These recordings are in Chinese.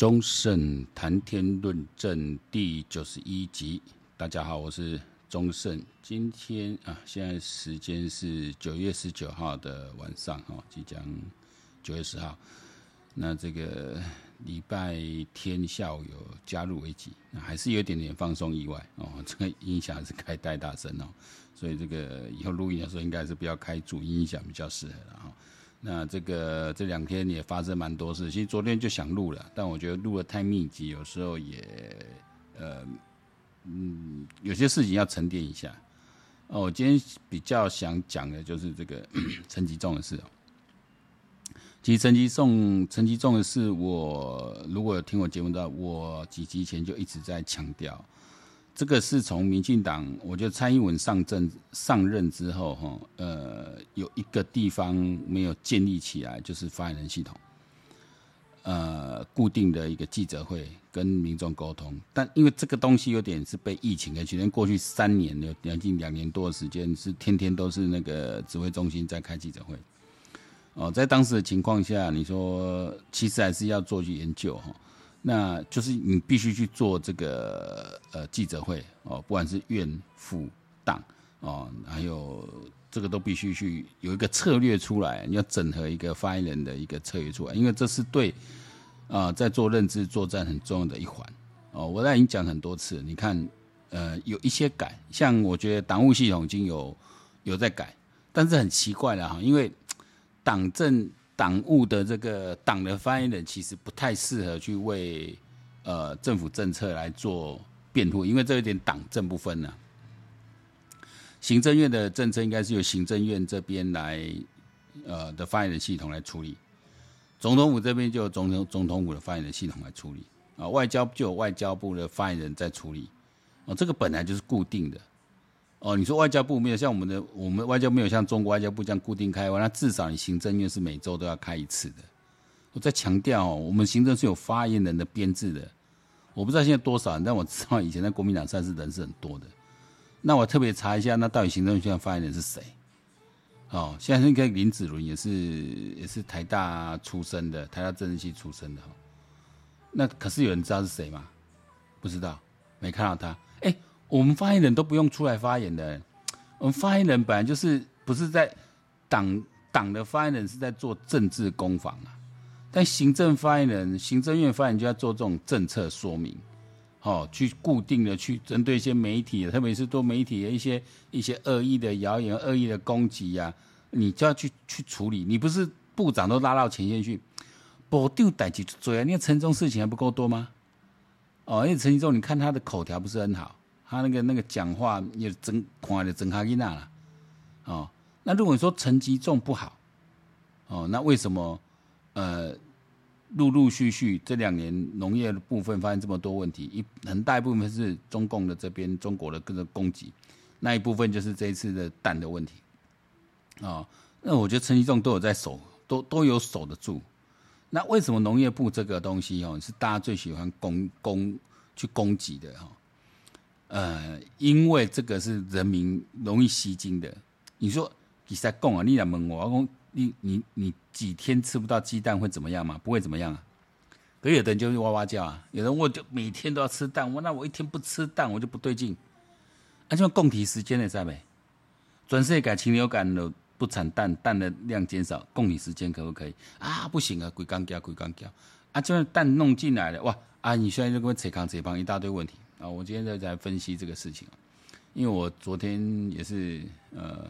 忠胜谈天论证第九十一集，大家好，我是忠胜。今天啊，现在时间是九月十九号的晚上，哈，即将九月十号。那这个礼拜天下午有加入危机，还是有点点放松意外哦。这个音响还是开太大声哦，所以这个以后录音的时候应该是不要开主音响比较适合了哈。那这个这两天也发生蛮多事，其实昨天就想录了，但我觉得录的太密集，有时候也呃嗯有些事情要沉淀一下。哦，我今天比较想讲的就是这个 陈吉仲的事哦。其实陈吉仲陈吉仲的事，我如果有听我节目的话，我几集前就一直在强调。这个是从民进党，我觉得蔡英文上阵上任之后，哈，呃，有一个地方没有建立起来，就是发言人系统，呃，固定的一个记者会跟民众沟通。但因为这个东西有点是被疫情给局限，过去三年有将近两年多的时间是天天都是那个指挥中心在开记者会。哦，在当时的情况下，你说其实还是要做去研究哈。那就是你必须去做这个呃记者会哦，不管是院副党哦，还有这个都必须去有一个策略出来，你要整合一个发言人的一个策略出来，因为这是对啊、在做认知作战很重要的一环哦。我刚才已经讲很多次，你看呃有一些改，像我觉得党务系统已经有有在改，但是很奇怪了哈，因为党政。党务的这个党的发言人其实不太适合去为呃政府政策来做辩护，因为这有点党政不分呢、行政院的政策应该是由行政院这边来呃的发言人系统来处理，总统府这边就有总统总统府的发言人系统来处理。啊，外交就有外交部的发言人在处理。啊，这个本来就是固定的。哦，你说外交部没有像我们的，我们外交没有像中国外交部这样固定开会，那至少你行政院是每周都要开一次的。我在强调哦，我们行政是有发言人的编制的，我不知道现在多少人，但我知道以前在国民党算是人是很多的。那我特别查一下，那到底行政院发言人是谁？哦，现在那个林子伦也是也是台大出身的，台大政治系出身的哈。那可是有人知道是谁吗？不知道，没看到他。我们发言人都不用出来发言的，我们发言人本来就是不是在党党的发言人是在做政治攻防啊，但行政发言人、行政院发言人就要做这种政策说明，哦，去固定的去针对一些媒体，特别是多媒体的一些一些恶意的谣言、恶意的攻击呀，你就要去去处理。你不是部长都拉到前线去，保丢代志做啊？你看陈忠事情还不够多吗？哦，因为陈吉仲，你看他的口条不是很好。他那个那个讲话也真看的真卡吉娜了，哦，那如果你说陈吉仲不好，哦，那为什么呃陆陆续续这两年农业部分发生这么多问题？一很大一部分是中共的这边中国的各个攻击，那一部分就是这一次的蛋的问题，哦，那我觉得陈吉仲都有在守，都都有守得住。那为什么农业部这个东西哦是大家最喜欢攻攻去攻击的哈？呃，因为这个是人民容易吸金的。你说，你在供啊，你来问我，我讲你你你几天吃不到鸡蛋会怎么样吗？不会怎么样啊。可有的人就会哇哇叫啊，有人我就每天都要吃蛋，我那我一天不吃蛋我就不对劲。而且供体时间的在没？全世界禽流感了不产蛋，蛋的量减少，供体时间可不可以？啊，不行啊，鬼刚叫鬼刚叫啊，就蛋弄进来了哇啊！你现在就跟我扯扛扯旁一大堆问题。啊，我今天在在分析这个事情，因为我昨天也是呃，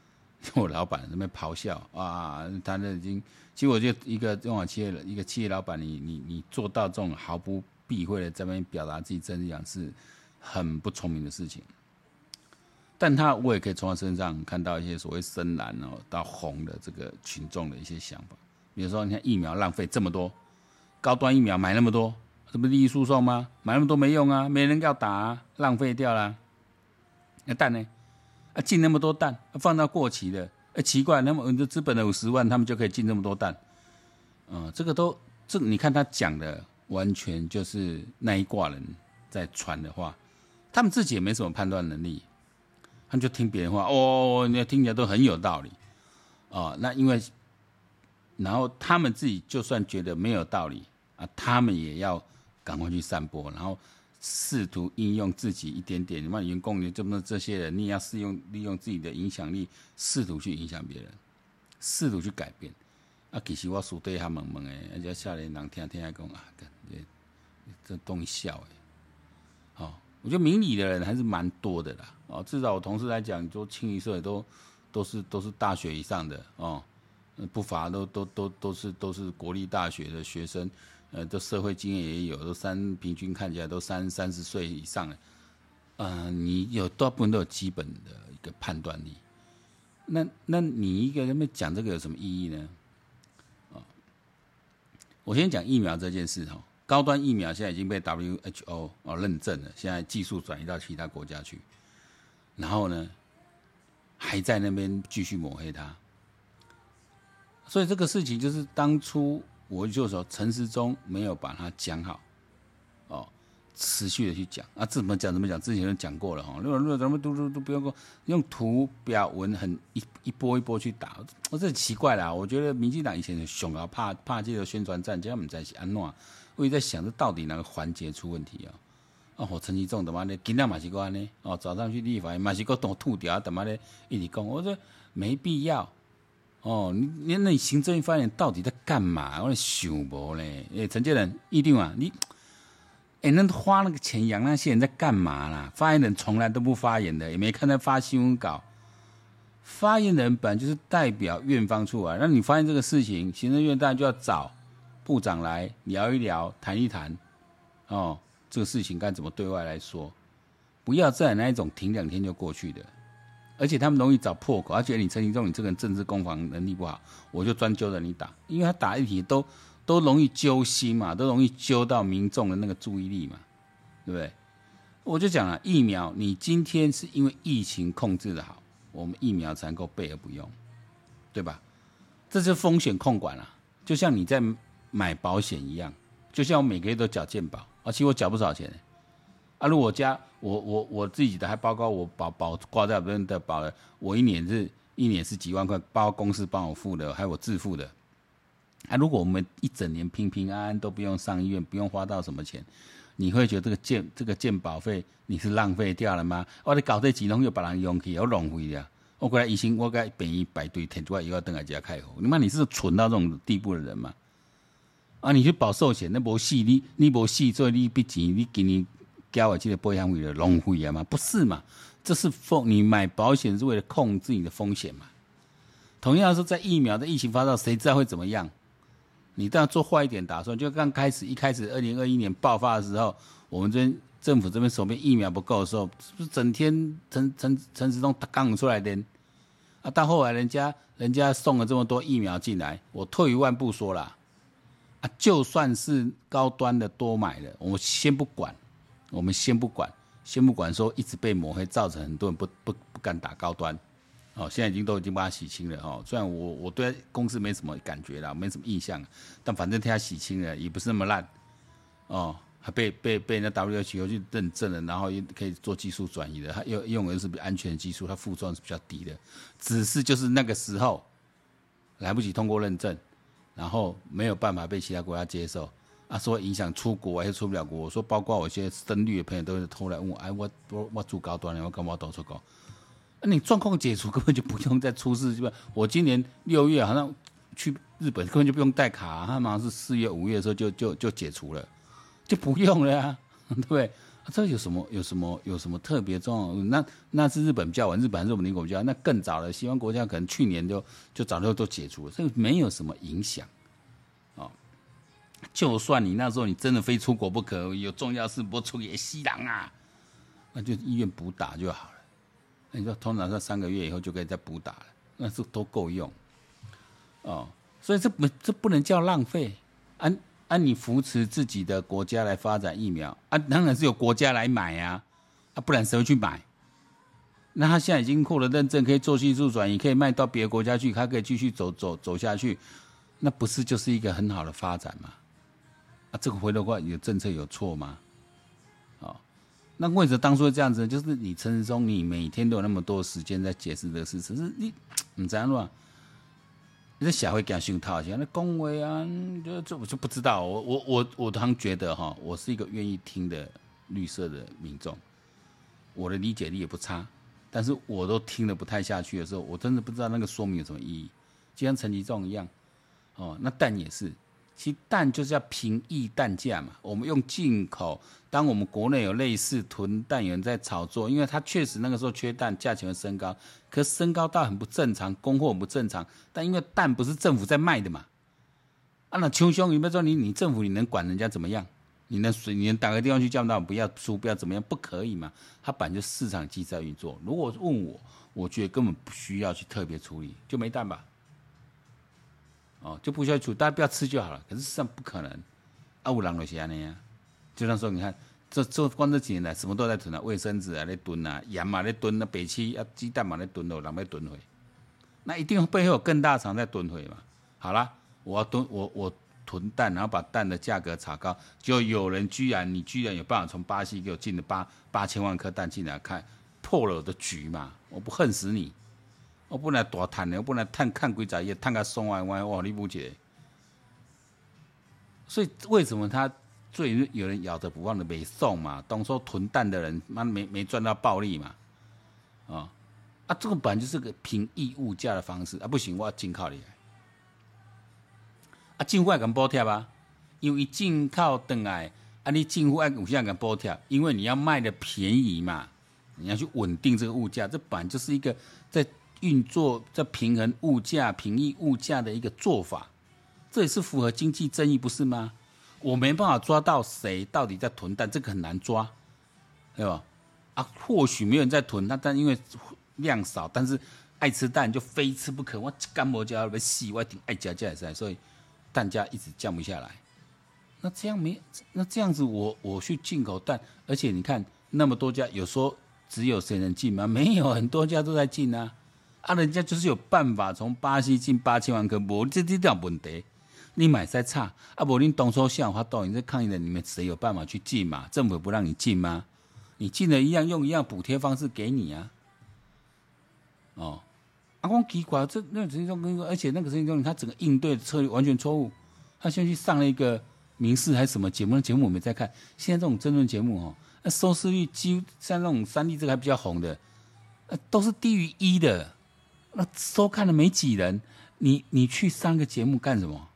我老板在那边咆哮啊，他那已经，其实我觉得一个中小企业一个企业老板，你你你做到这种毫不避讳的在那边表达自己真相，是很不聪明的事情。但他我也可以从他身上看到一些所谓深蓝哦到红的这个群众的一些想法，比如说你看疫苗浪费这么多，高端疫苗买那么多。这不利益输送吗？买那么多没用啊，没人要打啊，浪费掉了。那蛋呢？啊，进那么多蛋，放到过期的，哎，奇怪，那么你的资本的五十万，他们就可以进那么多蛋？啊、嗯，这个都，这你看他讲的，完全就是那一挂人在传的话，他们自己也没什么判断能力，他们就听别人话，哦，你听起来都很有道理，啊、哦，那因为，然后他们自己就算觉得没有道理。啊，他们也要赶快去散播，然后试图应用自己一点点，你们员工你这么这些人，你也要试用利用自己的影响力，试图去影响别人，试图去改变。啊，其实我说对他们问诶，而且下联人听听还讲啊，这这东西笑诶。好，我觉得明理的人还是蛮多的啦。哦，至少我同事来讲，就清一色都都是都是大学以上的哦，不乏都都都都是都是国立大学的学生，呃，都社会经验也有，都三平均看起来都三三十岁以上了。嗯、呃，你有大部分都有基本的一个判断力。那那你一个人们讲这个有什么意义呢？啊我先讲疫苗这件事哈，高端疫苗现在已经被 WHO 哦认证了，现在技术转移到其他国家去，然后呢，还在那边继续抹黑它，所以这个事情就是当初我就说陈时中没有把它讲好，哦。持续的去讲啊，怎么讲怎么讲，之前都讲过了哈。如果如果咱们都都都不用说用图表文很一一波一波去打，我这奇怪啦。我觉得民进党以前熊啊怕怕这个宣传战，叫他们在是安诺，我也在想这到底哪个环节出问题啊？哦，我陈其重的妈的，今天马西哥呢？哦，早上去立法院马西哥都吐掉，他妈的一直讲，我说没必要。哦，你你那你行政院发言人到底在干嘛？我在想无嘞。哎，陈建仁一定啊，你。哎，那花那个钱养那些人在干嘛啦？发言人从来都不发言的，也没看他发新闻稿。发言人本来就是代表院方出来，那你发现这个事情，行政院当然就要找部长来聊一聊、谈一谈。哦，这个事情该怎么对外来说？不要再那一种停两天就过去的，而且他们容易找破口，而且你陈其中你这个人政治攻防能力不好，我就专揪着你打，因为他打一题都。都容易揪心嘛，都容易揪到民众的那个注意力嘛，对不对？我就讲了，疫苗，你今天是因为疫情控制的好，我们疫苗才能够备而不用，对吧？这是风险控管啊，就像你在买保险一样，就像我每个月都缴健保，而且我缴不少钱啊。如果我家我我我自己的，还包括我保保挂在别人的保的，我一年是一年是几万块，包括公司帮我付的，还有我自付的。啊！如果我们一整年平平安安都不用上医院，不用花到什么钱，你会觉得这个健这个健保费你是浪费掉了吗？我得搞这几弄又把人用去，要浪费呀！我过来医生，我该便宜排队填出来以后等下就要开户。你妈，你是蠢到这种地步的人吗？啊！你去保寿险，那无死你你无死，所以你笔钱你给你交的这个保险费的浪费了吗？不是嘛？这是风，你买保险是为了控制你的风险嘛？同样是在疫苗的疫情发烧，谁知道会怎么样？你这样做坏一点打算，就刚开始一开始二零二一年爆发的时候，我们这边政府这边手边疫苗不够的时候，是不是整天陈陈陈时中刚出来的？啊，到后来人家人家送了这么多疫苗进来，我退一万步说了，啊，就算是高端的多买的，我先不管，我们先不管，先不管说一直被抹黑，造成很多人不不不敢打高端。哦，现在已经都已经把它洗清了哦。虽然我我对公司没什么感觉了，没什么印象，但反正替他洗清了，也不是那么烂哦。还被被被那 WHO 去认证了，然后又可以做技术转移的，它用用的是比安全技术，它副作用是比较低的。只是就是那个时候来不及通过认证，然后没有办法被其他国家接受啊，说影响出国还是出不了国。我说包括我一些深绿的朋友都是偷来问我，哎，我我我住高端了，我干嘛都出国？那你状况解除根本就不用再出示，是吧？我今年六月好像去日本根本就不用带卡，啊，他马上是四月五月的时候就就就解除了，就不用了啊，对不对？这有什么有什么有什么特别重要？那那是日本比较晚，日本还是我们邻国比较，那更早了，西方国家可能去年就就早就都解除了，这个没有什么影响。就算你那时候你真的非出国不可，有重要事不出也西郎啊，那就医院补打就好了。你说通常说三个月以后就可以再补打了，那是都够用，哦，所以这不这不能叫浪费，按按你扶持自己的国家来发展疫苗，啊，当然是由国家来买呀，啊，不然谁会去买？那他现在已经获了认证，可以做技术转移，可以卖到别的国家去，他可以继续走走走下去，那不是就是一个很好的发展吗？啊，这个回头话，你的政策有错吗？那为什么当初这样子？就是你陈时中，你每天都有那么多时间在解释这个事，情是你，你怎样说？你这社会讲熏陶一下，那恭维啊，就这我就不知道。我我我我常觉得哈，我是一个愿意听的绿色的民众，我的理解力也不差，但是我都听得不太下去的时候，我真的不知道那个说明有什么意义，就像陈吉仲一样，哦，那蛋也是。其蛋就是要平抑蛋价嘛，我们用进口。当我们国内有类似囤蛋，有人在炒作，因为它确实那个时候缺蛋，价钱会升高。可升高到很不正常，供货很不正常。但因为蛋不是政府在卖的嘛，啊，那穷凶，有没有说你你政府你能管人家怎么样？你能随你能打个电话去叫他们不要出不要怎么样？不可以嘛？它本来就市场机制在运作。如果问我，我觉得根本不需要去特别处理，就没蛋吧。哦，就不需要煮，大家不要吃就好了。可是实际上不可能，啊，有人就是这样啊。就像说，你看，这这光这几年来，什么都在囤啊，卫生纸啊在囤啊，盐嘛在囤啊，北七啊鸡蛋嘛在囤哦，人要囤回。那一定背后有更大厂在囤回嘛。好了，我要囤我我囤蛋，然后把蛋的价格炒高，就有人居然你居然有办法从巴西给我进了八八千万颗蛋进来，看破了我的局嘛，我不恨死你。我本来大赚的，我本来赚看几十亿，赚个双万万，哇！你不觉？所以为什么他最有人咬着不放的没送嘛？当初囤蛋的人，妈没没赚到暴利嘛？啊、哦、啊！这个本来就是个平抑物价的方式啊！不行，我要进口你啊！政府爱给补贴吧？因为进口等来啊，你政府爱有啥给补贴？因为你要卖的便宜嘛，你要去稳定这个物价，这本来就是一个在。运作在平衡物价、平抑物价的一个做法，这也是符合经济正义，不是吗？我没办法抓到谁到底在囤蛋，这个很难抓，对吧？啊，或许没有人在囤，那但因为量少，但是爱吃蛋就非吃不可。我干么就要被洗？我挺爱加价噻，所以蛋价一直降不下来。那这样没，那这样子我我去进口蛋，而且你看那么多家，有说只有谁能进吗？没有，很多家都在进啊。啊，人家就是有办法从巴西进八千万颗，无这这点问题，你买再差啊，无恁当初想法到，你在抗议的，你们谁有办法去进嘛？政府不让你进吗？你进了一样用一样补贴方式给你啊。哦，啊，我奇怪，这那陈吉仲跟说，而且那个陈吉仲他整个应对策略完全错误。他先去上了一个民事还是什么节目？那节目我没在看。现在这种争论节目哦，那收视率几乎像那种三 D 这个还比较红的，呃，都是低于一的。那收看了没几人，你你去上个节目干什么？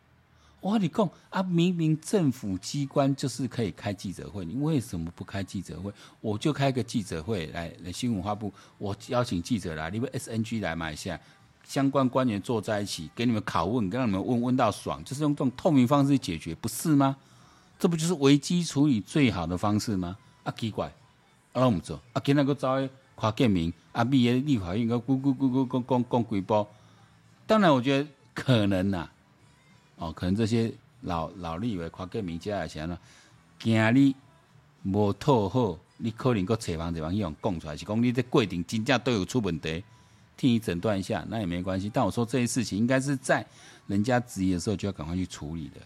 我跟你讲啊，明明政府机关就是可以开记者会，你为什么不开记者会？我就开个记者会来来新闻发布，我邀请记者来，你们 SNG 来嘛一下，相关官员坐在一起给你们拷问，跟你们问问到爽，就是用这种透明方式解决，不是吗？这不就是危机处理最好的方式吗？啊，奇怪，啊，我们做啊，今天个招。跨建民啊，毕业立法院个咕咕咕咕咕讲讲几波，当然我觉得可能呐，哦，可能这些老老立委跨建民加来钱了，惊你无讨好，你可能搁找方找方去讲出来，是讲你这规定真正都有出问题，替你诊断一下，那也没关系。但我说这些事情应该是在人家质疑的时候就要赶快去处理的。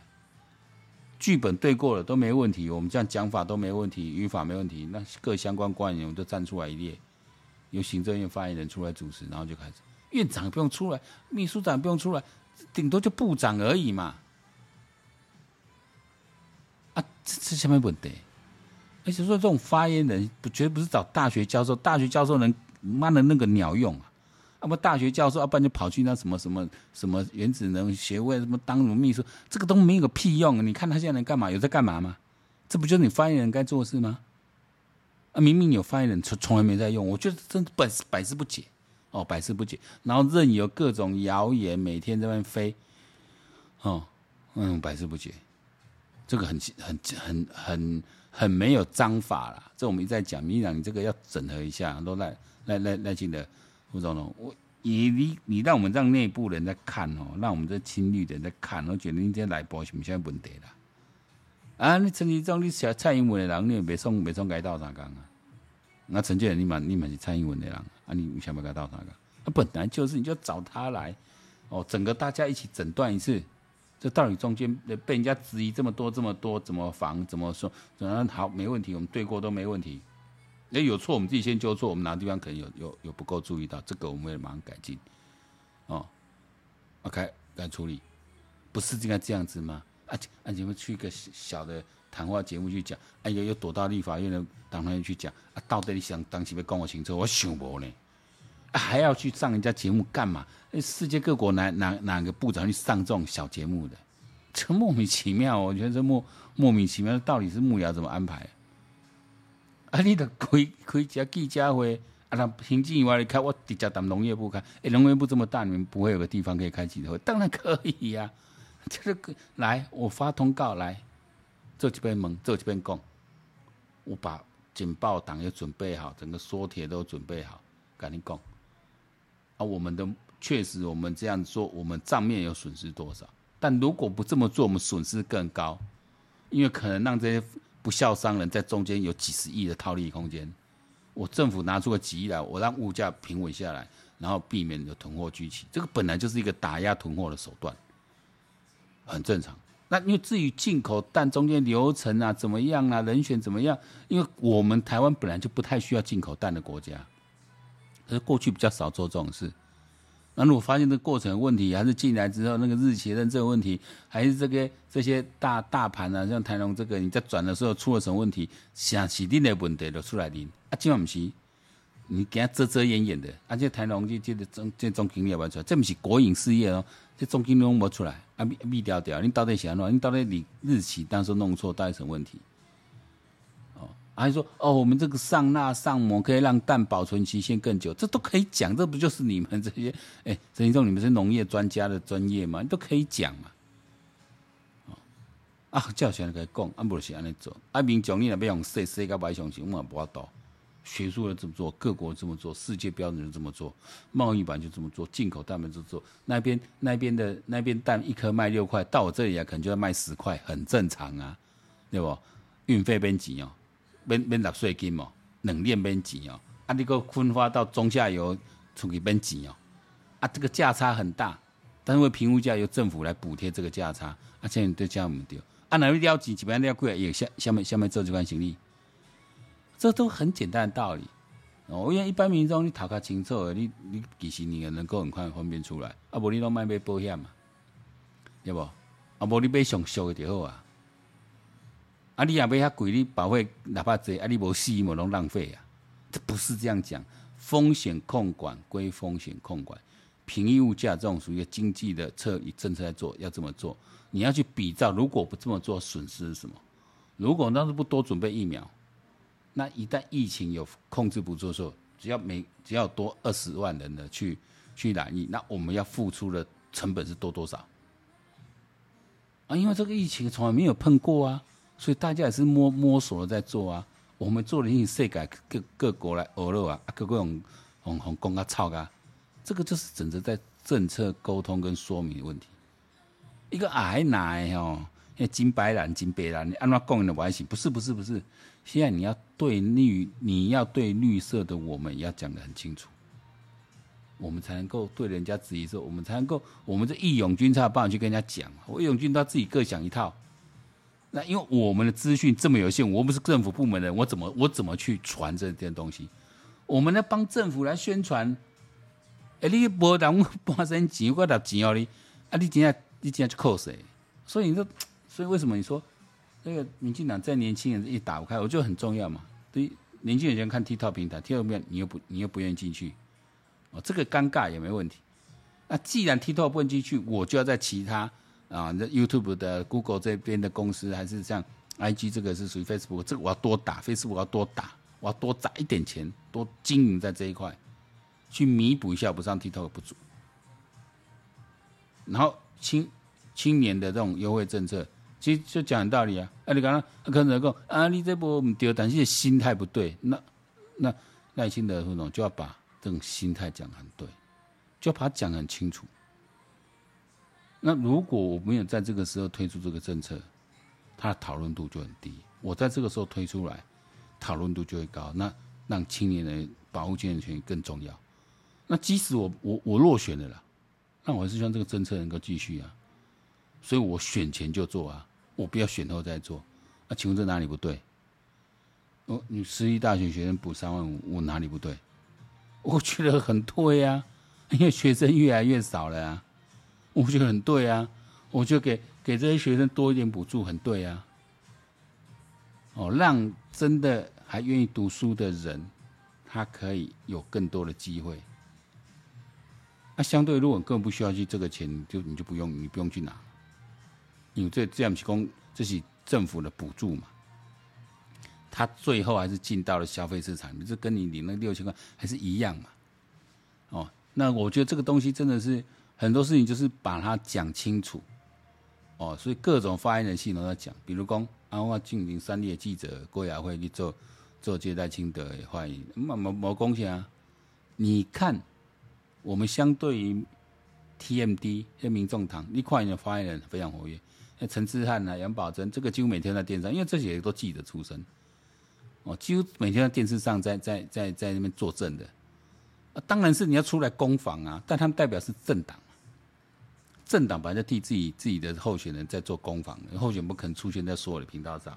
剧本对过了都没问题，我们这样讲法都没问题，语法没问题，那各相关官员我们都站出来一列。由行政院发言人出来主持，然后就开始，院长不用出来，秘书长不用出来，顶多就部长而已嘛。啊，这这下面问题？而且说这种发言人，不绝对不是找大学教授，大学教授能妈的那个鸟用啊？啊不，大学教授，要不然就跑去那什么什么什么原子能学会什么当什么秘书，这个都没有个屁用。你看他现在能干嘛？有在干嘛吗？这不就是你发言人该做的事吗？明明有发言人从从来没在用，我觉得真的百百思不解，哦，百思不解。然后任由各种谣言每天在那边飞，哦，嗯，百思不解。这个很很很很很没有章法啦。这我们一再讲，民进党你这个要整合一下，都赖赖赖赖清德副总统，我你你你让我们让内部人在看哦，让我们这亲绿的人在看，我觉得你这来播什么现在问题啦？啊！你陈吉仲，你写蔡英文的人，你也别送别送该到啥讲啊？那陈建仁，你嘛你嘛是蔡英文的人，啊，你你想不该到啥讲？啊，本来就是，你就找他来，哦，整个大家一起诊断一次，这到底中间被人家质疑这么多这么多，怎么防？怎么说？怎么好？没问题，我们对过都没问题。那有错，我们自己先纠错。我们哪个地方可能有有有不够注意到，这个我们会马上改进。哦，OK，来处理，不是应该这样子吗？啊啊！你们去一个小的谈话节目去讲，哎呀，又躲到立法院的党团去讲啊，到底你想当时要讲我清楚，我想不呢、啊，还要去上人家节目干嘛？世界各国哪哪哪个部长去上这种小节目的？这莫名其妙，我觉得这莫莫名其妙，到底是幕僚怎么安排？啊，你得开开家记者会，啊，那行政以外你开，我直接当农业部开。哎，农业部这么大，你们不会有个地方可以开记者会？当然可以呀、这个来，我发通告来，这几边门，这几边讲，我把警报档也准备好，整个缩帖都准备好，赶紧讲。啊，我们的确实，我们这样做，我们账面有损失多少？但如果不这么做，我们损失更高，因为可能让这些不孝商人在中间有几十亿的套利空间。我政府拿出个几亿来，我让物价平稳下来，然后避免有囤货聚集，这个本来就是一个打压囤货的手段。很正常。那因为至于进口蛋中间流程啊怎么样啊，人选怎么样？因为我们台湾本来就不太需要进口蛋的国家，可是过去比较少做这种事。那如果发现这个过程有问题，还是进来之后那个日期认证问题，还是这个这些大大盘啊，像台农这个你在转的时候出了什么问题，想起定的问题就出来领啊，今晚不是你给他遮遮掩掩的，而、且台农这这个总这总经理也出来，这不是国营事业哦。这总经理弄不出来，啊，密密掉掉，你到底想弄？你到底你日期当时弄错，到底什么问题？哦，还说哦，我们这个上蜡上膜可以让蛋保存期限更久，这都可以讲，这不就是你们这些哎，陈一中，你们是农业专家的专业吗？你都可以讲嘛。啊，叫起来可以讲，啊，不是安尼做，啊，民众你若要用说说个白相信，我也无法度。学术的这么做，各国这么做，世界标准就这么做，贸易版就这么做，进口蛋们就做。那边那边的那边蛋一颗卖六块，到我这里来可能就要卖十块，很正常啊，对不？运费边钱哦，边边纳税金哦，冷链边钱哦，啊，你个分发到中下游出去边钱哦，啊，这个价差很大，但是为平物价由政府来补贴这个价差，啊，现在对这样唔对，啊，哪位了钱，基本上要贵也下下面下面做这款行李。这都很简单的道理，哦，因为一般民众你讨个清楚，你你其实你也能够很快分辨出来。啊，无你拢卖买保险嘛，对不？啊，无你买上俗的就好啊。啊，你也买遐贵，你保费哪怕济，啊，你无死嘛拢浪费啊。这不是这样讲，风险控管归风险控管，平抑物价这种属于经济的策政策来做，要这么做。你要去比照，如果不这么做，损失是什么？如果当时不多准备疫苗？那一旦疫情有控制不住的时候，只要每只要多二十万人的去去染疫，那我们要付出的成本是多多少？啊，因为这个疫情从来没有碰过啊，所以大家也是摸摸索的在做啊。我们做了一些世界各各国来欧陆啊，各个用红红公啊操啊，这个就是整个在政策沟通跟说明的问题。一个矮奶哦。金白蓝，金白蓝，你按照供应的关系，不是不是不是。现在你要对绿，你要对绿色的我们要讲的很清楚，我们才能够对人家质疑说，我们才能够，我们这义勇军才有办法去跟人家讲。我义勇军他自己各想一套，那因为我们的资讯这么有限，我不是政府部门的人，我怎么我怎么去传这件东西？我们要帮政府来宣传。哎，你无当半生钱，我拿钱哦你，啊，你今天你今天去扣谁？所以你说。所以为什么你说那个民进党在年轻人一打不开，我觉得很重要嘛？对，年轻人喜欢看 TikTok 平台，TikTok 平台你又不你又不愿意进去，哦，这个尴尬也没问题。那既然 TikTok 不能进去，我就要在其他啊，那 YouTube 的 Google 这边的公司，还是像 IG 这个是属于 Facebook，这个我要多打 Facebook，我要多打，我要多砸一点钱，多经营在这一块，去弥补一下我不上 TikTok 的不足。然后青青年的这种优惠政策。其实就讲道理啊，啊你刚刚可能讲啊，你这波唔对，但是心态不对，那那耐心的副总就要把这种心态讲很对，就要把它讲很清楚。那如果我没有在这个时候推出这个政策，它的讨论度就很低。我在这个时候推出来，讨论度就会高。那让青年人保护健康权更重要。那即使我我我落选了啦，那我还是希望这个政策能够继续啊。所以我选前就做啊。我不要选后再做，那、啊、请问这哪里不对？哦，你私立大学学生补三万五，我哪里不对？我觉得很对呀、啊，因为学生越来越少了啊。我觉得很对啊，我就给给这些学生多一点补助，很对啊。哦，让真的还愿意读书的人，他可以有更多的机会。那相对，如果你根本不需要去这个钱，就你就不用，你不用去拿，因为这这样提供这是政府的补助嘛。他最后还是进到了消费市场，这跟你领那六千块还是一样嘛。哦，那我觉得这个东西真的是很多事情就是把它讲清楚。哦，所以各种发言人系统都在讲，比如讲。啊，我进行三立的记者郭雅慧去做做接待清德的发言，冇冇冇贡献啊？你看，我们相对于 TMD 跟民众堂，你看的发言人非常活跃，陈志汉啊、杨宝珍，这个几乎每天在电视上，因为这些都记者出身，哦，几乎每天在电视上在在在在那边作证的，啊，当然是你要出来攻防啊，但他们代表是政党。政党本来就替自己自己的候选人在做攻防，候选不可能出现在所有的频道上。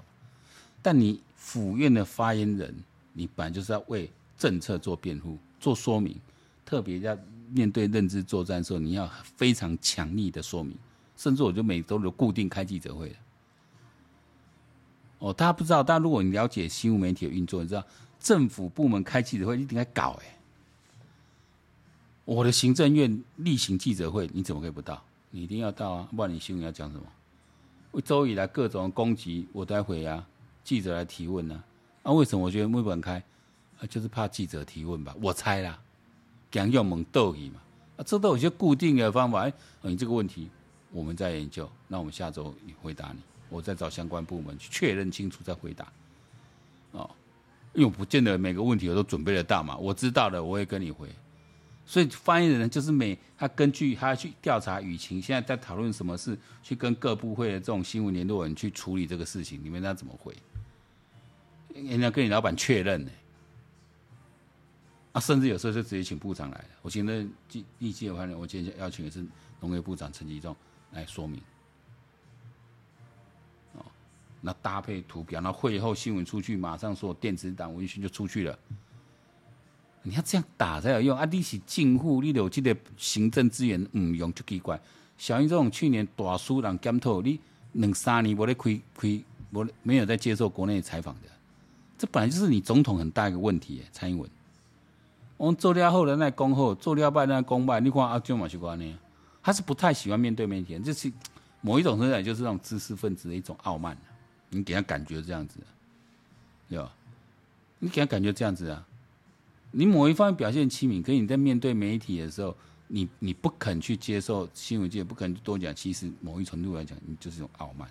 但你府院的发言人，你本来就是要为政策做辩护、做说明，特别要面对认知作战的时候，你要非常强力的说明。甚至我就每周都固定开记者会。哦，大家不知道，但如果你了解新闻媒体的运作，你知道政府部门开记者会一定该搞哎。我的行政院例行记者会，你怎么可以不到？你一定要到啊！不然你新闻要讲什么？一周以来各种攻击，我都要回啊。记者来提问呢、啊？啊，为什么我觉得没本开？啊，就是怕记者提问吧？我猜啦，讲用猛斗鱼嘛。啊，这都有些固定的方法。哎，你这个问题我们在研究，那我们下周回答你。我再找相关部门去确认清楚再回答。哦，因为我不见得每个问题我都准备得到嘛。我知道的，我会跟你回。所以发言人就是每他根据他去调查舆情，现在在讨论什么事，去跟各部会的这种新闻联络人去处理这个事情，你们要怎么回？人家跟你老板确认呢？啊，甚至有时候就直接请部长来了。我现在记立即有发言，我今天邀请的是农业部长陈吉仲来说明。哦，那搭配图表，那会后新闻出去，马上说电子档文讯就出去了。你要这样打才有用啊！你是政府，你有这个行政资源唔用就奇怪。小英这种去年大输人检讨，你两三年我咧开开，我没有在接受国内采访的，这本来就是你总统很大一个问题。蔡英文，我们做了后人来讲好，做了败人来恭败。你看阿中马去关呢？他是不太喜欢面对媒体，就是某一种程度来就是那种知识分子的一种傲慢。你给他感觉这样子，对吧？你给他感觉这样子啊？你某一方面表现亲民，可是你在面对媒体的时候，你你不肯去接受新闻界，不肯多讲。其实某一程度来讲，你就是一种傲慢，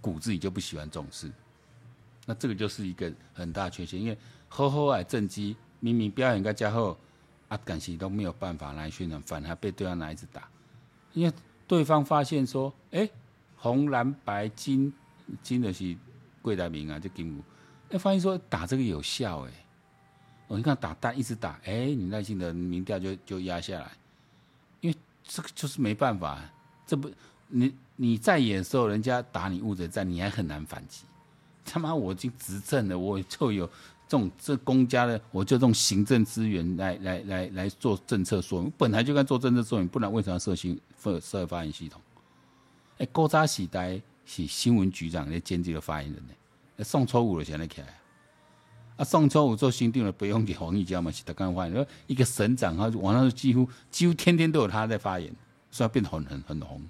骨子里就不喜欢重视。那这个就是一个很大缺陷，因为好好爱政绩，明明表演该加厚，啊，感情都没有办法来宣传，反而被对方拿一直打。因为对方发现说，哎、红蓝白金金的是贵台名啊，就金五，哎，发现说打这个有效、欸，哎。哦，你看打单一直打，哎、你耐心的民调就就压下来，因为这个就是没办法，这不你你在野的时候，人家打你乌贼战，你还很难反击。他妈，我已经执政了，我就有这种这公家的，我就这种行政资源来来来来做政策说明，本来就该做政策说明，不然为什么要设新设设发言系统？哎、欸，古早时代是新闻局长来兼职的发言人呢，送错误了现在起来。啊，上周五做新定的不用给黄义交嘛，是他刚发言，一个省长，他网上几乎几乎天天都有他在发言，所以变得很很很红。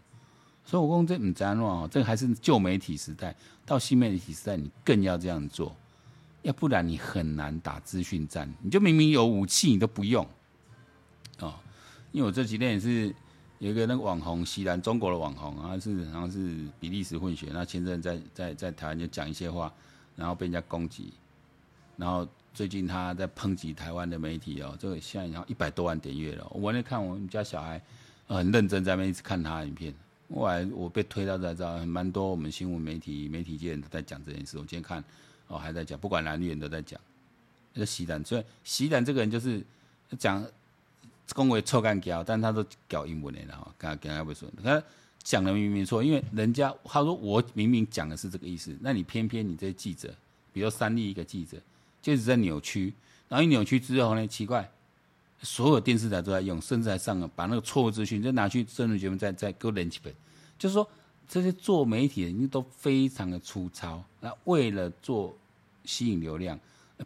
所以我讲这唔沾哦，这个还是旧媒体时代，到新媒体时代，你更要这样做，要不然你很难打资讯战。你就明明有武器，你都不用哦。因为我这几天也是有一个那个网红，西南中国的网红啊，是好像是比利时混血，那前阵在在在台湾就讲一些话，然后被人家攻击。然后最近他在抨击台湾的媒体哦，这个现在然后一百多万点阅了。我那天看我们家小孩很认真在那边一直看他的影片，后来我被推到这这，蛮多我们新闻媒体媒体界人都在讲这件事。我今天看哦还在讲，不管蓝绿人都在讲。那个习丹，所以习丹这个人就是讲恭维臭干譙，但他都搞英文的然后跟他跟他不说，他讲的明明错，因为人家他说我明明讲的是这个意思，那你偏偏你这些记者，比如三立一个记者。就一直在扭曲，然后一扭曲之后呢，奇怪，所有电视台都在用，甚至还上了把那个错误资讯就拿去政治节目再再给我连几本，就是说这些做媒体的人都非常的粗糙，那为了做吸引流量，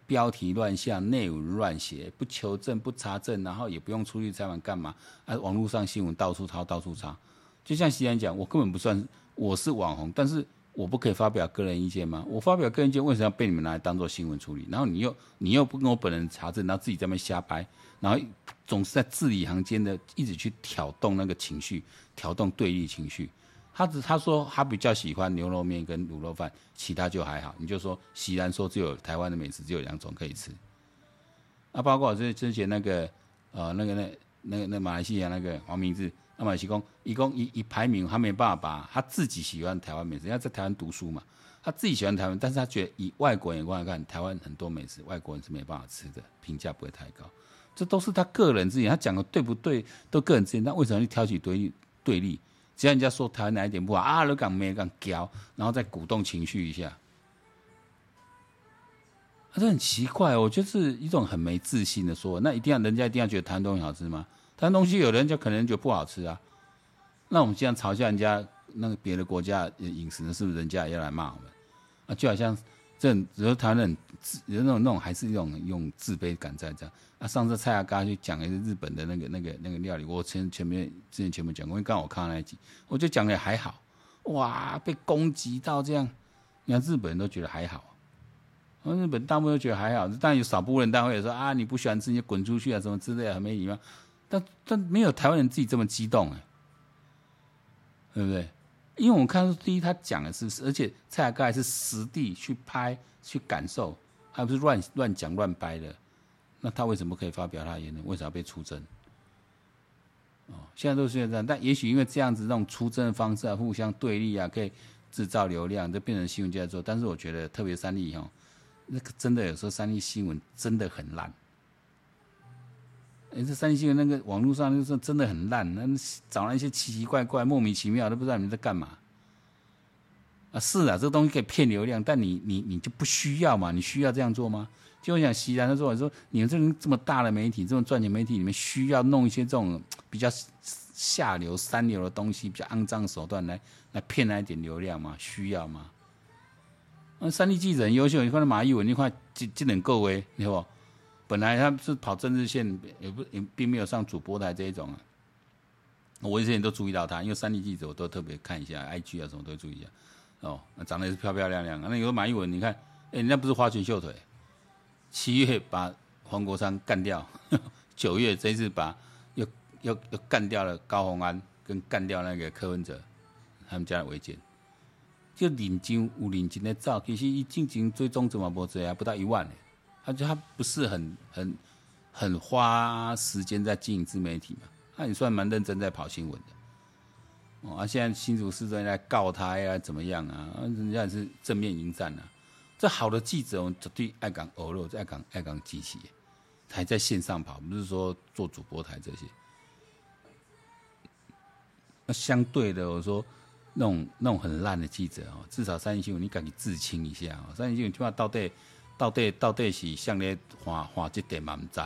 标题乱下，内容乱写，不求证不查证，然后也不用出去采访干嘛？啊，网络上新闻到处抄到处抄，就像西安讲，我根本不算我是网红，但是。我不可以发表个人意见吗？我发表个人意见，为什么要被你们拿来当做新闻处理？然后你又你又不跟我本人查证，然后自己在那瞎掰，然后总是在字里行间的一直去挑动那个情绪，挑动对立情绪。他只他说他比较喜欢牛肉面跟卤肉饭，其他就还好。你就说，喜然说只有台湾的美食只有两种可以吃。啊，包括这之前那个呃那个那那个那马来西亚那个黄明志。那么是讲，一共一一排名，他没办法把他自己喜欢台湾美食，因为在台湾读书嘛，他自己喜欢台湾，但是他觉得以外国眼光来看，台湾很多美食外国人是没办法吃的，评价不会太高，这都是他个人之言，他讲的对不对都个人之言，他为什么去挑起对立对立？只要人家说台湾哪一点不好啊，都讲没讲教，然后再鼓动情绪一下，啊这很奇怪，我觉得是一种很没自信的说，那一定要人家一定要觉得台湾东西好吃吗？台湾东西有人就可能觉得不好吃啊，那我们这样嘲笑人家那个别的国家饮食呢，是不是人家也要来骂我们？啊，就好像这种，比如他那种自，有那种那种还是一种用自卑感在这样。啊，上次蔡阿嘎去讲一个日本的那个那个那个料理，我前前面之前前面讲过，因为刚好我看到那一集，我就讲的还好，哇，被攻击到这样，你看日本人都觉得还好，日本大部分都觉得还好，但有少部分人，但会说啊，你不喜欢吃你就滚出去啊，什么之类的，很没礼貌。但但没有台湾人自己这么激动哎，对不对？因为我看到第一，他讲的是，而且蔡阿嘎还是实地去拍去感受，还不是乱乱讲乱掰的。那他为什么可以发表他的言论？为什么要被出征？哦，现在都是这样。但也许因为这样子，这种出征的方式啊，互相对立啊，可以制造流量，就变成新闻就在做。但是我觉得，特别三立哈，那个真的有时候三立新闻真的很烂。哎，这三星的那个网络上就是真的很烂，那找那些奇奇怪怪、莫名其妙，都不知道你们在干嘛。啊，是啊，这个东西可以骗流量，但你你你就不需要嘛？你需要这样做吗？就我想西然他说，我说你们这种这么大的媒体，这种赚钱媒体，你们需要弄一些这种比较下流、三流的东西，比较肮脏手段来来骗那一点流量吗？需要吗？那三立记者很优秀，你看马艺文，你看技技能够诶，你好不？本来他是跑政治线，也不也并没有上主播台这一种啊。我以前都注意到他，因为三立记者我都特别看一下，IG 啊什么都注意一下。哦，长得也是漂漂亮亮。那有个马艺文，你看，哎，人家不是花拳绣腿，七月把黄国昌干掉，九月这一次把又又又干掉了高虹安，跟干掉那个柯文哲，他们家的违建，就领金五领金的照，其实一进京追踪怎么不这样，不到一万呢。他就他不是很很很花时间在经营自媒体嘛？他也算蛮认真在跑新闻的。哦，啊，现在新竹市政在告他呀，怎么样啊？人家也是正面迎战啊。这好的记者，我绝对爱讲欧肉，爱讲爱讲机器，还在线上跑，不是说做主播台这些。那相对的，我说那种那种很烂的记者哦，至少三立新闻你赶紧自清一下哦。三立新闻起码到底。到底到底是向咧画画这点嘛？唔知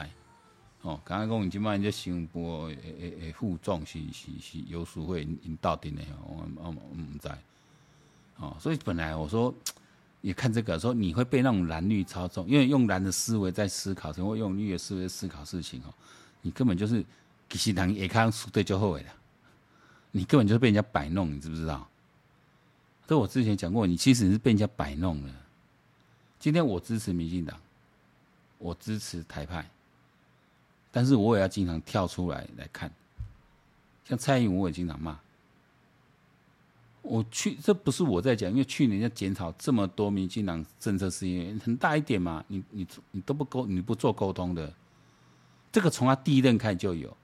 哦。刚刚讲你即摆你这新闻诶诶诶副总是是是游淑慧引导的呢，我我唔知。哦，所以本来我说也看这个，说你会被那种蓝绿操纵，因为用蓝的思维在思考，或用绿的思维思考事情哦，你根本就是其实人也看输对就后悔了，你根本就是被人家摆弄，你知不知道？这我之前讲过，你其实是被人家摆弄了。今天我支持民进党，我支持台派，但是我也要经常跳出来来看。像蔡英文，我也经常骂。我去，这不是我在讲，因为去年要检讨这么多民进党政策，是因为很大一点嘛，你你你都不沟，你不做沟通的。这个从他第一任开始就有，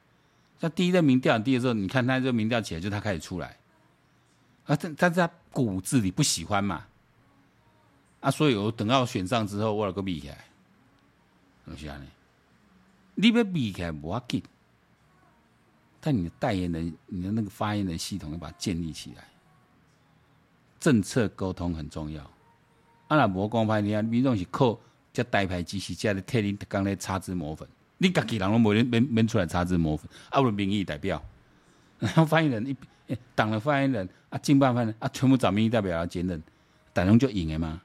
像第一任民调低的时候，你看他这民调起来，就他开始出来，啊，但但是他骨子里不喜欢嘛。啊，所以我等到选上之后，我有个比起来，怎么样呢？你要比起来无要紧，但你的代言人、你的那个发言人系统要把它建立起来，政策沟通很重要。啊，那无公派，你看民众是靠这台牌机器，这的替你刚才擦脂抹粉，你家己人拢没没没出来擦脂抹粉，啊，不民意代表，然 后发言人一党的发言人啊，经办发言人啊，全部找民意代表来兼任，党中就赢了吗？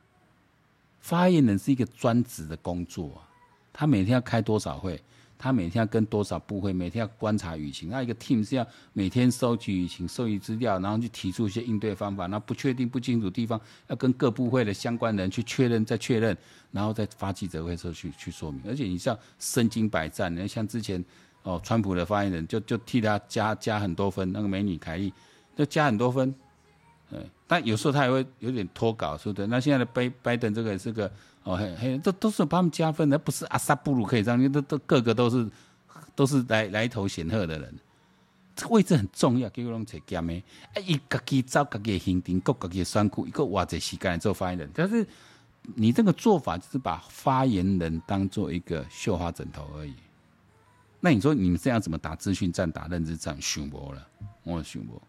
发言人是一个专职的工作啊，他每天要开多少会？他每天要跟多少部会，每天要观察舆情，那一个 team 是要每天收集舆情、收集资料，然后去提出一些应对方法。那不确定、不清楚地方，要跟各部会的相关人去确认、再确认，然后再发记者会时候去去说明。而且你像身经百战，你看像之前哦，川普的发言人就就替他加加很多分，那个美女凯利就加很多分。对，但有时候他也会有点脱稿，是不是？那现在的拜拜登这个也是个。哦嘿嘿，这都是帮他们加分的，不是阿萨布鲁可以这样，因为都都个个都是都是来来头显赫的人，这个位置很重要，给我拢找兼的。啊，伊家己找家己的行程，各家己的选区，一个偌济时间来做发言人。但是你这个做法就是把发言人当做一个绣花枕头而已。那你说你们这样怎么打资讯战、打认知战？想无了，我想无。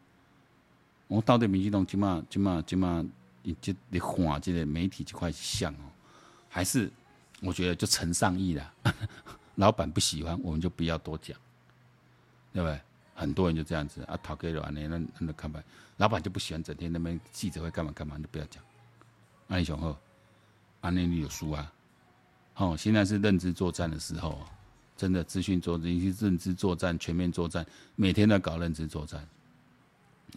我到底民进党今嘛今嘛今嘛，你这你换这个媒体这块像哦。还是我觉得就陈上亿了，老板不喜欢，我们就不要多讲，对不对？很多人就这样子啊，讨给了那那那看吧，老板就不喜欢整天那边记者会干嘛干嘛，就不要讲。安利雄厚，安利你有输啊！哦，现在是认知作战的时候，真的资讯作战，以及认知作战、全面作战，每天都要搞认知作战。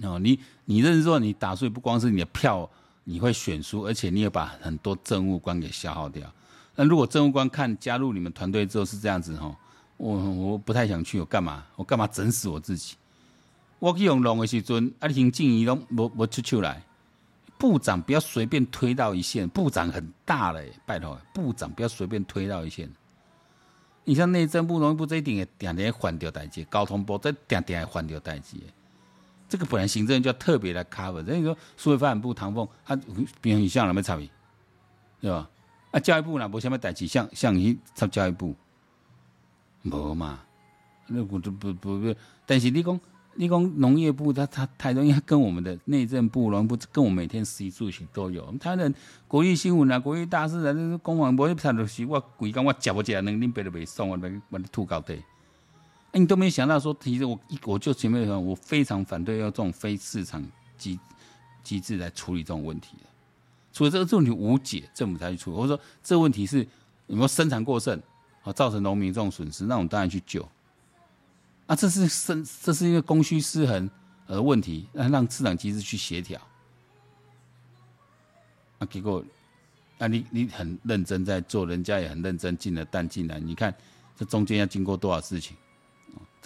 哦，你你认识说，你打出去不光是你的票。你会选输，而且你也把很多政务官给消耗掉。那如果政务官看加入你们团队之后是这样子吼，我我不太想去，我干嘛？我干嘛整死我自己？我去用龙的时阵，啊，行政仪都无无出出来。部长不要随便推到一线，部长很大嘞，拜托，部长不要随便推到一线。你像内政部、农业部这一点也点点换掉代志，交通部这点点也换掉代志。这个本来行政就要特别来 cover，所以说，数位发展部唐凤，他比如像什么差别，对吧？啊，教育部呢，无什么代志，像像伊插教育部，无嘛？那不不不不，但是你讲你讲农业部，他他台东应该跟我们的内政部、农部跟我们每天食住行都有。他的国际新闻啊，国际大事啊，那公网无一插就是我规工我食不食，能恁别的袂送我，我我吐高地。你都没想到说，其实我一我就前面说，我非常反对用这种非市场机机制来处理这种问题的。除了这个这问题无解，政府才去处理。或者说这个问题是有没有生产过剩，啊，造成农民这种损失，那我们当然去救。啊，这是生这是一个供需失衡的问题，让让市场机制去协调。啊，结果啊，你你很认真在做，人家也很认真进了蛋进来，你看这中间要经过多少事情？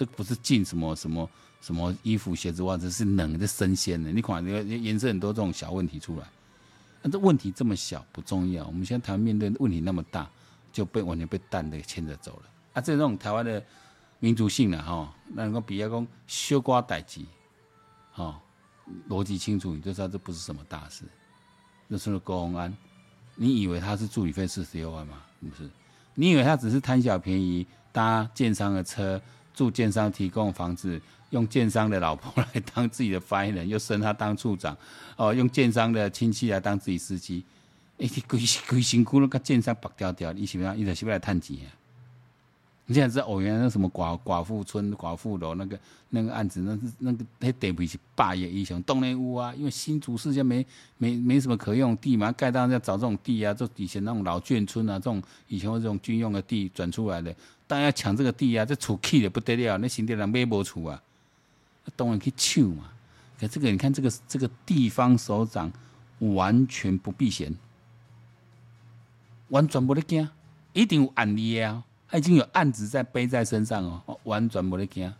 这不是进什么什么什么衣服鞋子袜子，是冷的生鲜的。你看，你颜色很多这种小问题出来，那这问题这么小不重要。我们现在台湾面对的问题那么大，就被完全被蛋的牵着走了。啊，这种台湾的民族性呢，哈，那个比较讲小瓜代志，哈，逻辑清楚，你就知道这不是什么大事。那是公安，你以为他是助理费四十六万吗？不是，你以为他只是贪小便宜搭建商的车？住建商提供房子，用建商的老婆来当自己的发言人，又升他当处长，哦，用建商的亲戚来当自己司机，哎，规规辛苦了，跟建商白条条，你是不是？你是不是来探钱？你现在知道哦，原来那什么寡寡妇村、寡妇楼那个那个案子，那是那个那地皮是霸业英雄，东内屋啊，因为新竹市现在没没没什么可用地嘛，盖当然要找这种地啊，就以前那种老眷村啊，这种以前这种军用的地转出来的。大家抢这个地啊，这厝起的不得了，那新店人买不出啊，当然去抢嘛。可这个你看，这个这个地方首长完全不避嫌，完全不得惊，一定有案例啊，他已经有案子在背在身上哦，完全没得惊。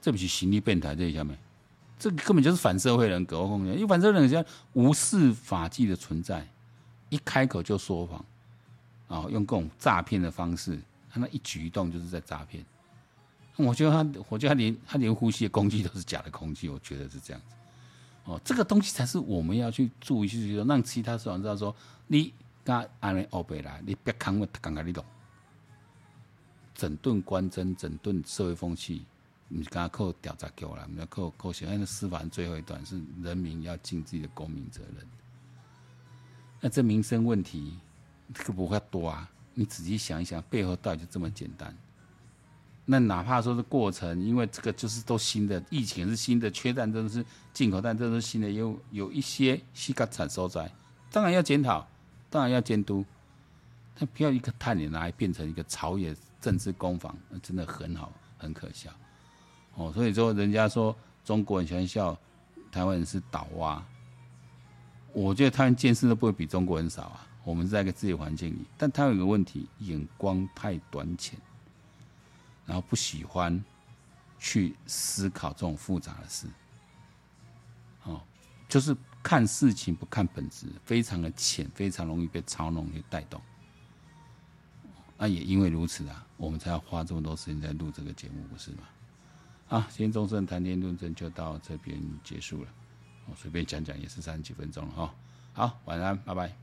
这不是心理变态，这下面，这个根本就是反社会人格。我讲，因为反社会人格无视法纪的存在，一开口就说谎，啊，用各种诈骗的方式。他那一举一动就是在诈骗，我觉得他，我觉得他连他连呼吸的空气都是假的空气，我觉得是这样子。哦，这个东西才是我们要去注意，去说让其他首长知道说，你刚安尼欧贝来，你别看我刚刚你懂，整顿官箴，整顿社会风气，你刚刚扣调查给我了，我们要扣扣写，因为司法最后一段是人民要尽自己的公民责任。那这民生问题，这个不会多啊。你仔细想一想，背后到底就这么简单？那哪怕说是过程，因为这个就是都新的，疫情是新的，缺蛋真的是进口蛋，这都是新的，有有一些细卡产收在，当然要检讨，当然要监督，但不要一个碳你拿来变成一个朝野政治攻防，那真的很好，很可笑。哦，所以说人家说中国人喜欢笑台湾人是岛蛙，我觉得他们见识都不会比中国人少啊。我们是在一个自由环境里，但他有一个问题，眼光太短浅。然后不喜欢去思考这种复杂的事，哦，就是看事情不看本质，非常的浅，非常容易被操弄、去带动。那也因为如此啊，我们才要花这么多时间在录这个节目，不是吗？啊，今天中盛谈天论政就到这边结束了，我随便讲讲也是三十几分钟了哈。好，晚安，拜拜。